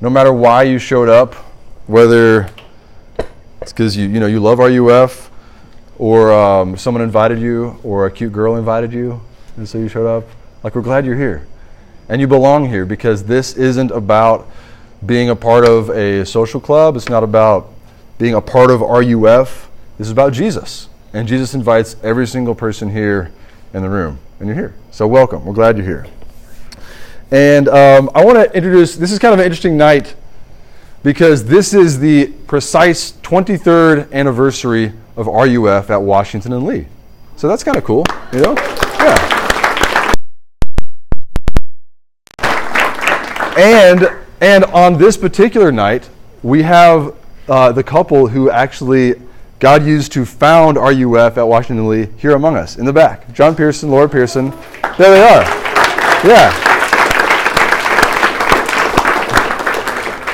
no matter why you showed up, whether it's because you, you, know, you love RUF, or um, someone invited you, or a cute girl invited you, and so you showed up, like we're glad you're here. And you belong here because this isn't about being a part of a social club. It's not about being a part of RUF. This is about Jesus. And Jesus invites every single person here in the room. And you're here. So welcome. We're glad you're here. And um, I want to introduce this is kind of an interesting night because this is the precise 23rd anniversary of RUF at Washington and Lee. So that's kind of cool, you know? Yeah. And and on this particular night, we have uh, the couple who actually God used to found RUF at Washington and Lee here among us in the back. John Pearson, Laura Pearson. There they are. Yeah.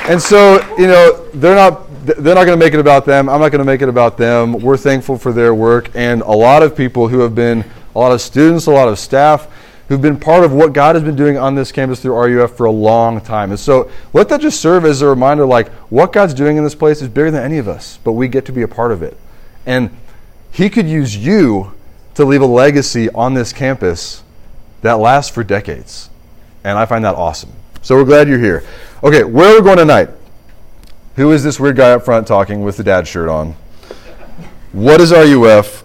And so, you know, they're not they're not going to make it about them. I'm not going to make it about them. We're thankful for their work and a lot of people who have been a lot of students, a lot of staff who've been part of what God has been doing on this campus through RUF for a long time. And so let that just serve as a reminder like what God's doing in this place is bigger than any of us, but we get to be a part of it. And He could use you to leave a legacy on this campus that lasts for decades. And I find that awesome. So we're glad you're here. Okay, where are we going tonight? Who is this weird guy up front talking with the dad shirt on? What is RUF?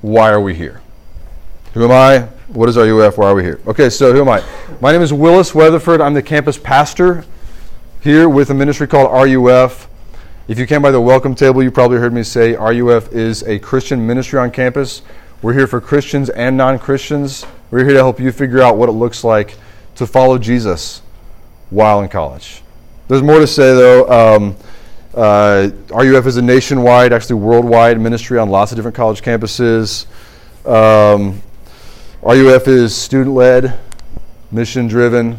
Why are we here? Who am I? What is RUF? Why are we here? Okay, so who am I? My name is Willis Weatherford. I'm the campus pastor here with a ministry called RUF. If you came by the welcome table, you probably heard me say RUF is a Christian ministry on campus. We're here for Christians and non Christians. We're here to help you figure out what it looks like to follow Jesus while in college. There's more to say though. Um, uh, RUF is a nationwide, actually worldwide ministry on lots of different college campuses. Um, RUF is student led, mission driven.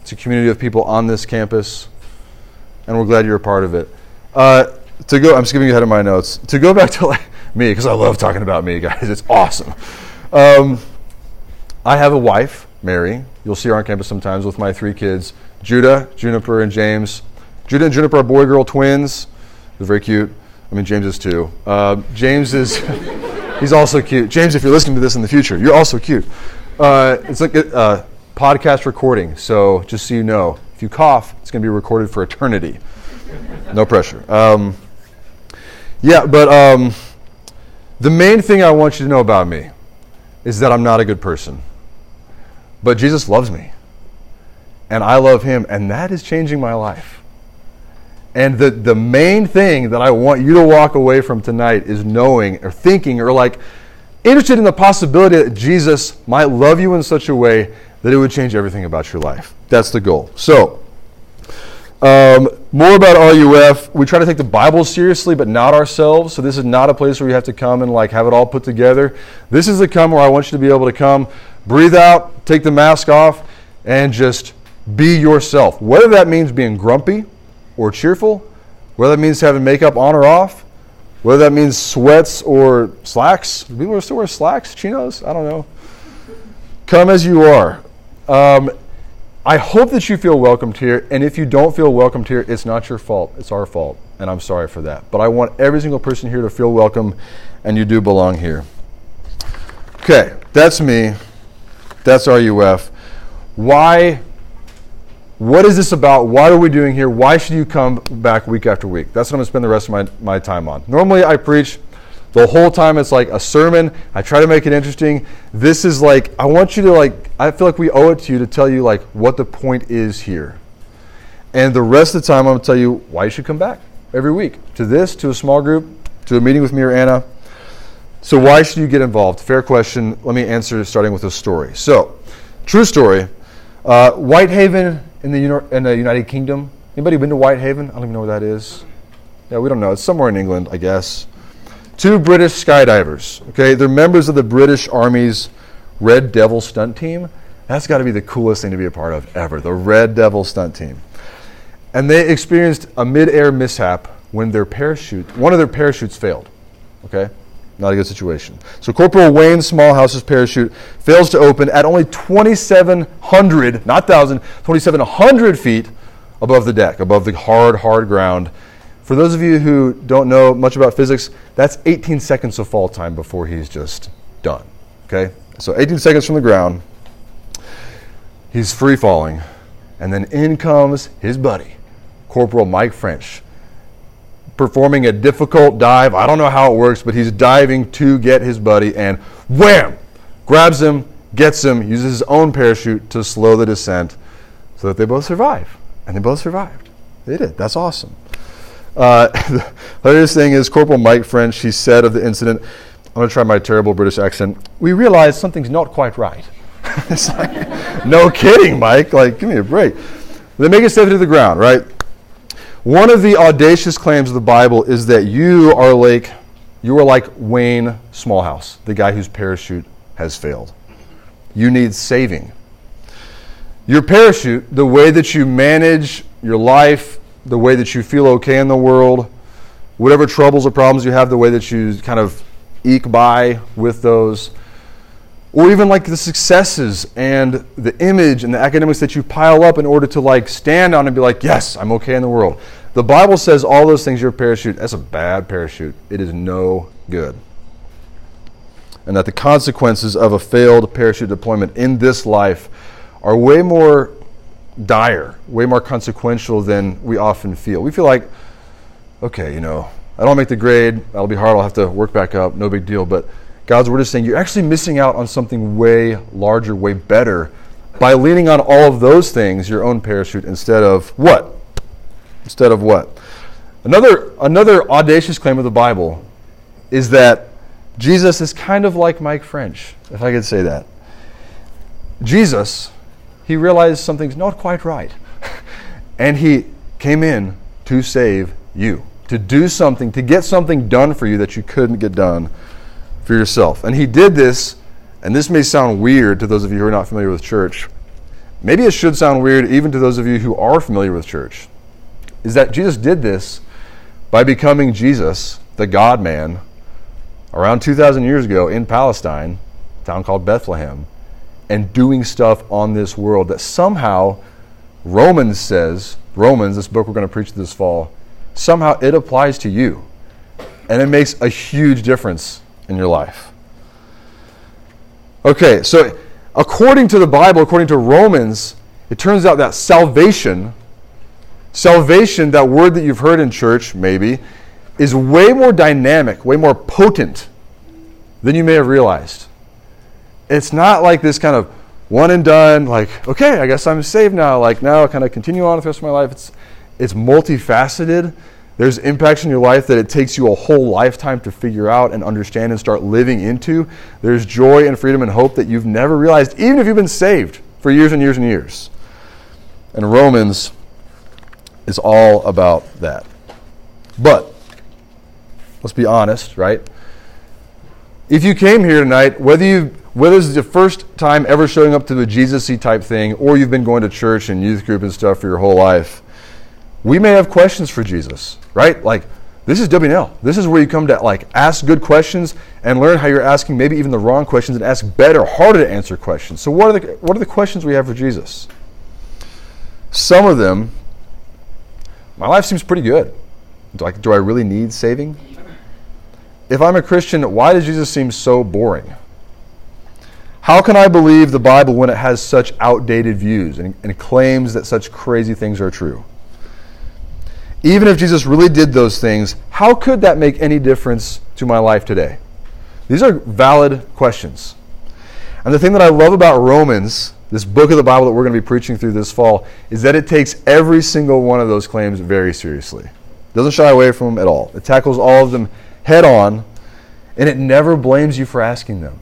It's a community of people on this campus, and we're glad you're a part of it. Uh, to go, I'm skipping ahead of my notes. To go back to like me, because I love talking about me, guys. It's awesome. Um, I have a wife, Mary. You'll see her on campus sometimes with my three kids Judah, Juniper, and James. Judah and Juniper are boy girl twins. They're very cute. I mean, James is too. Uh, James is. He's also cute. James, if you're listening to this in the future, you're also cute. Uh, it's like a uh, podcast recording, so just so you know, if you cough, it's going to be recorded for eternity. No pressure. Um, yeah, but um, the main thing I want you to know about me is that I'm not a good person. But Jesus loves me, and I love him, and that is changing my life. And the, the main thing that I want you to walk away from tonight is knowing or thinking or like interested in the possibility that Jesus might love you in such a way that it would change everything about your life. That's the goal. So, um, more about RUF. We try to take the Bible seriously, but not ourselves. So this is not a place where you have to come and like have it all put together. This is the come where I want you to be able to come, breathe out, take the mask off, and just be yourself. Whether that means being grumpy, or cheerful, whether that means having makeup on or off, whether that means sweats or slacks. People still wear slacks, chinos? I don't know. Come as you are. Um, I hope that you feel welcomed here, and if you don't feel welcomed here, it's not your fault. It's our fault, and I'm sorry for that. But I want every single person here to feel welcome, and you do belong here. Okay, that's me. That's RUF. Why what is this about? What are we doing here? Why should you come back week after week? That's what I'm going to spend the rest of my, my time on. Normally, I preach the whole time. It's like a sermon. I try to make it interesting. This is like, I want you to, like, I feel like we owe it to you to tell you, like, what the point is here. And the rest of the time, I'm going to tell you why you should come back every week to this, to a small group, to a meeting with me or Anna. So, why should you get involved? Fair question. Let me answer starting with a story. So, true story. Uh, Whitehaven in the, in the United Kingdom. Anybody been to Whitehaven? I don't even know where that is. Yeah, we don't know. It's somewhere in England, I guess. Two British skydivers. Okay, they're members of the British Army's Red Devil stunt team. That's got to be the coolest thing to be a part of ever. The Red Devil stunt team. And they experienced a mid-air mishap when their parachute, one of their parachutes failed. Okay? Not a good situation. So Corporal Wayne Smallhouse's parachute fails to open at only 2,700, not 1,000, 2,700 feet above the deck, above the hard, hard ground. For those of you who don't know much about physics, that's 18 seconds of fall time before he's just done. Okay? So 18 seconds from the ground, he's free falling. And then in comes his buddy, Corporal Mike French, performing a difficult dive. I don't know how it works, but he's diving to get his buddy and wham! Grabs him, gets him, uses his own parachute to slow the descent so that they both survive. And they both survived. They did. That's awesome. Uh, the latest thing is Corporal Mike French, he said of the incident, I'm going to try my terrible British accent. We realize something's not quite right. it's like, no kidding, Mike. Like, give me a break. They make it safely to the ground, right? One of the audacious claims of the Bible is that you are like you are like Wayne Smallhouse, the guy whose parachute has failed. You need saving. Your parachute, the way that you manage your life, the way that you feel okay in the world, whatever troubles or problems you have, the way that you kind of eke by with those, or even like the successes and the image and the academics that you pile up in order to like stand on and be like, yes, I'm okay in the world. The Bible says all those things, your parachute, that's a bad parachute. It is no good. And that the consequences of a failed parachute deployment in this life are way more dire, way more consequential than we often feel. We feel like, okay, you know, I don't make the grade, that'll be hard, I'll have to work back up, no big deal. But God's word is saying you're actually missing out on something way larger, way better by leaning on all of those things, your own parachute, instead of what? Instead of what? Another, another audacious claim of the Bible is that Jesus is kind of like Mike French, if I could say that. Jesus he realized something's not quite right. and he came in to save you, to do something, to get something done for you that you couldn't get done for yourself. And he did this, and this may sound weird to those of you who are not familiar with church. Maybe it should sound weird even to those of you who are familiar with church. Is that Jesus did this by becoming Jesus, the God man, around 2,000 years ago in Palestine, a town called Bethlehem and doing stuff on this world that somehow Romans says, Romans, this book we're going to preach this fall, somehow it applies to you. And it makes a huge difference in your life. Okay, so according to the Bible, according to Romans, it turns out that salvation, salvation, that word that you've heard in church, maybe, is way more dynamic, way more potent than you may have realized it's not like this kind of one and done, like, okay, I guess I'm saved now. Like, now I kind of continue on with the rest of my life. It's, it's multifaceted. There's impacts in your life that it takes you a whole lifetime to figure out and understand and start living into. There's joy and freedom and hope that you've never realized, even if you've been saved for years and years and years. And Romans is all about that. But, let's be honest, right? If you came here tonight, whether you whether this is the first time ever showing up to the Jesus-y type thing, or you've been going to church and youth group and stuff for your whole life, we may have questions for Jesus, right? Like, this is W&L. This is where you come to like ask good questions and learn how you're asking maybe even the wrong questions and ask better, harder to answer questions. So what are the what are the questions we have for Jesus? Some of them, my life seems pretty good. Like, do I really need saving? If I'm a Christian, why does Jesus seem so boring? How can I believe the Bible when it has such outdated views and, and, claims that such crazy things are true? Even if Jesus really did those things, how could that make any difference to my life today? These are valid questions. And the thing that I love about Romans, this book of the Bible that we're going to be preaching through this fall, is that it takes every single one of those claims very seriously. It doesn't shy away from them at all. It tackles all of them head on, and it never blames you for asking them.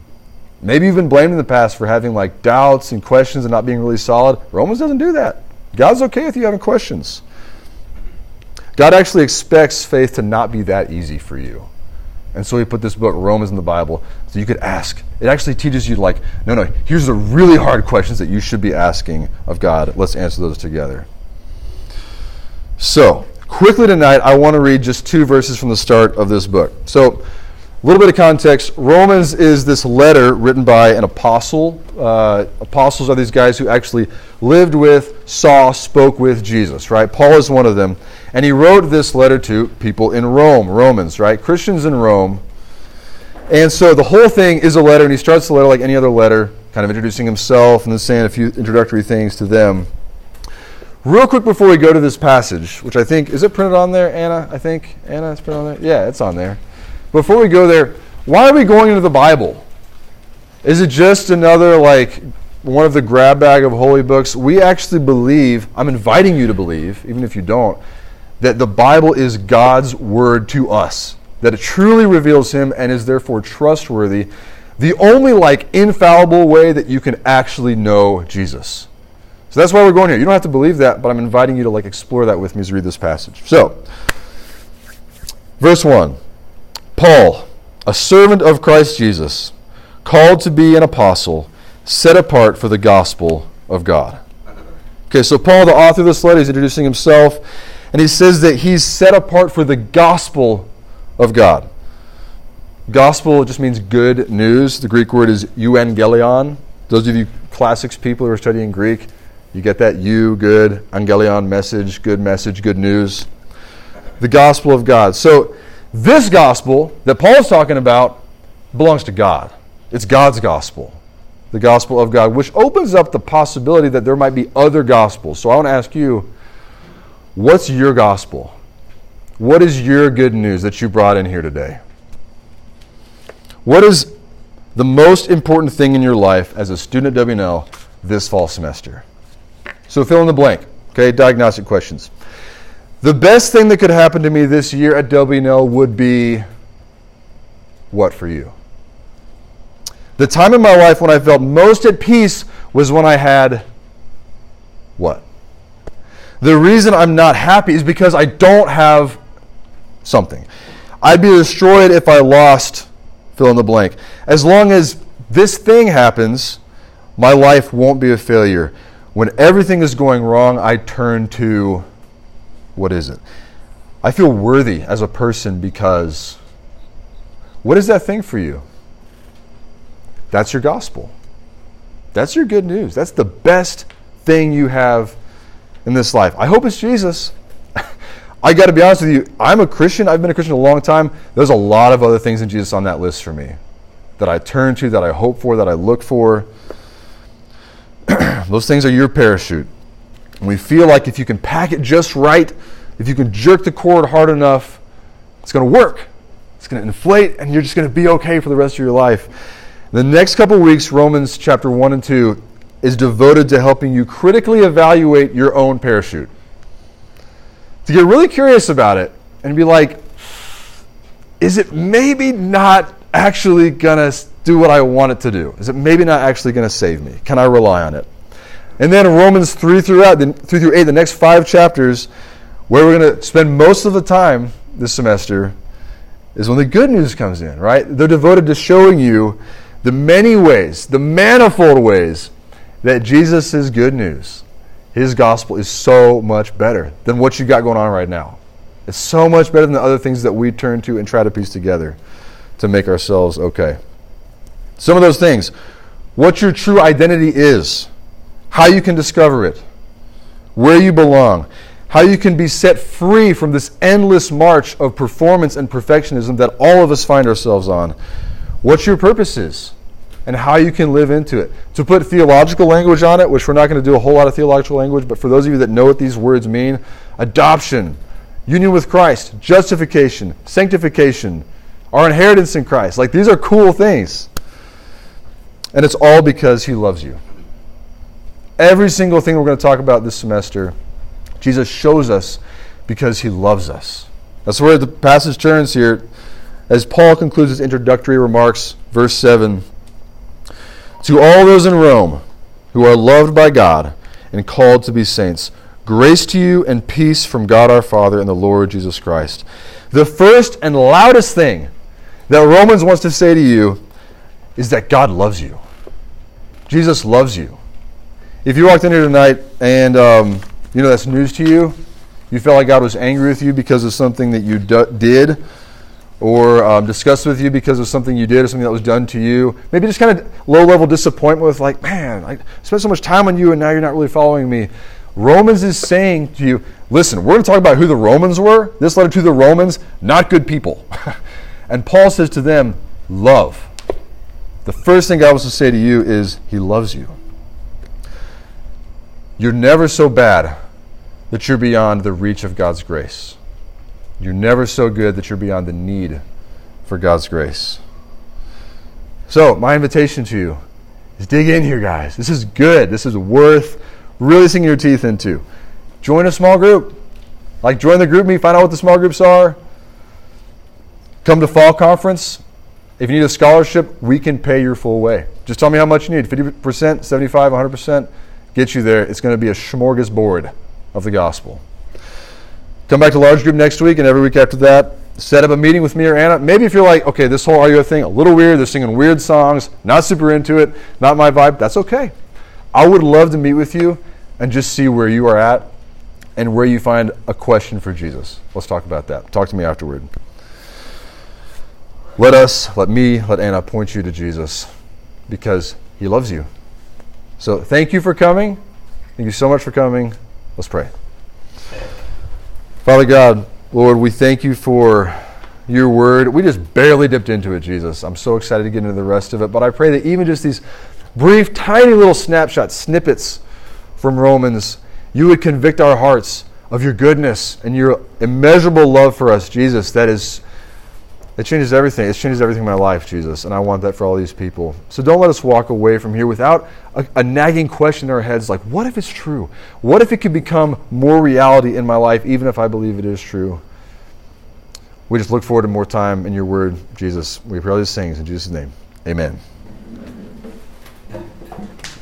Maybe you've been blamed in the past for having like doubts and questions and not being really solid. Romans doesn't do that. God's okay with you having questions. God actually expects faith to not be that easy for you. And so he put this book, Romans, in the Bible, so you could ask. It actually teaches you, like, no, no, here's the really hard questions that you should be asking of God. Let's answer those together. So, quickly tonight, I want to read just two verses from the start of this book. So, a little bit of context Romans is this letter written by an apostle. Uh, apostles are these guys who actually lived with saw, spoke with Jesus, right? Paul is one of them. And he wrote this letter to people in Rome, Romans, right? Christians in Rome. And so the whole thing is a letter, and he starts the letter like any other letter, kind of introducing himself and then saying a few introductory things to them. Real quick before we go to this passage, which I think, is it printed on there, Anna? I think. Anna, it's printed on there? Yeah, it's on there. Before we go there, why are we going into the Bible? Is it just another, like, one of the grab bag of holy books? We actually believe, I'm inviting you to believe, even if you don't, that the Bible is God's word to us, that it truly reveals Him and is therefore trustworthy. The only, like, infallible way that you can actually know Jesus. So that's why we're going here. You don't have to believe that, but I'm inviting you to like explore that with me as we read this passage. So, verse 1 Paul, a servant of Christ Jesus, called to be an apostle, set apart for the gospel of God. Okay, so Paul, the author of this letter, is introducing himself, and he says that he's set apart for the gospel of God. Gospel just means good news. The Greek word is euangelion. Those of you classics people who are studying Greek, you get that? You, good, angelion, message, good message, good news. The gospel of God. So, this gospel that Paul's talking about belongs to God. It's God's gospel, the gospel of God, which opens up the possibility that there might be other gospels. So, I want to ask you, what's your gospel? What is your good news that you brought in here today? What is the most important thing in your life as a student at W&L this fall semester? So fill in the blank. Okay, diagnostic questions. The best thing that could happen to me this year at W&L would be what for you? The time in my life when I felt most at peace was when I had what? The reason I'm not happy is because I don't have something. I'd be destroyed if I lost fill in the blank. As long as this thing happens, my life won't be a failure. When everything is going wrong, I turn to what is it? I feel worthy as a person because what is that thing for you? That's your gospel. That's your good news. That's the best thing you have in this life. I hope it's Jesus. I got to be honest with you. I'm a Christian. I've been a Christian a long time. There's a lot of other things in Jesus on that list for me that I turn to, that I hope for, that I look for. Those things are your parachute. And we feel like if you can pack it just right, if you can jerk the cord hard enough, it's going to work. It's going to inflate, and you're just going to be okay for the rest of your life. The next couple weeks, Romans chapter 1 and 2, is devoted to helping you critically evaluate your own parachute. To get really curious about it and be like, is it maybe not actually going to do what I want it to do? Is it maybe not actually going to save me? Can I rely on it? And then Romans 3 through, 8, 3 through 8, the next five chapters, where we're going to spend most of the time this semester, is when the good news comes in, right? They're devoted to showing you the many ways, the manifold ways that Jesus is good news. His gospel is so much better than what you got going on right now. It's so much better than the other things that we turn to and try to piece together to make ourselves okay. Some of those things. What your true identity is, how you can discover it, where you belong, how you can be set free from this endless march of performance and perfectionism that all of us find ourselves on, what your purpose is, and how you can live into it. To put theological language on it, which we're not going to do a whole lot of theological language, but for those of you that know what these words mean adoption, union with Christ, justification, sanctification, our inheritance in Christ. Like these are cool things. And it's all because He loves you. Every single thing we're going to talk about this semester, Jesus shows us because He loves us. That's where the passage turns here as Paul concludes his introductory remarks, verse 7. To all those in Rome who are loved by God and called to be saints, grace to you and peace from God our Father and the Lord Jesus Christ. The first and loudest thing that Romans wants to say to you is that God loves you. Jesus loves you. If you walked in here tonight and um, you know that's news to you, you felt like God was angry with you because of something that you do- did, or um, with you because of something you did or something that was done to you, maybe just kind of low level disappointment with, like, man, I spent so much time on you and now you're not really following me. Romans is saying to you, listen, we're going to talk about who the Romans were. This letter to the Romans, not good people. and Paul says to them, love. The first thing God wants to say to you is, He loves you. You're never so bad that you're beyond the reach of God's grace. You're never so good that you're beyond the need for God's grace. So, my invitation to you is dig in here, guys. This is good. This is worth really sinking your teeth into. Join a small group. Like, join the GroupMe, find out what the small groups are. Come to fall conference. If you need a scholarship, we can pay your full way. Just tell me how much you need 50%, 75 100%. Get you there. It's going to be a smorgasbord of the gospel. Come back to large group next week and every week after that. Set up a meeting with me or Anna. Maybe if you're like, okay, this whole RUF thing, a little weird, they're singing weird songs, not super into it, not my vibe, that's okay. I would love to meet with you and just see where you are at and where you find a question for Jesus. Let's talk about that. Talk to me afterward. Let us, let me, let Anna point you to Jesus because he loves you. So thank you for coming. Thank you so much for coming. Let's pray. Father God, Lord, we thank you for your word. We just barely dipped into it, Jesus. I'm so excited to get into the rest of it. But I pray that even just these brief, tiny little snapshots, snippets from Romans, you would convict our hearts of your goodness and your immeasurable love for us, Jesus, that is it changes everything. It changes everything in my life, Jesus, and I want that for all these people. So don't let us walk away from here without a, a, nagging question in our heads like, what if it's true? What if it could become more reality in my life, even if I believe it is true? We just look forward to more time in your word, Jesus. We pray all these things in Jesus' name. Amen.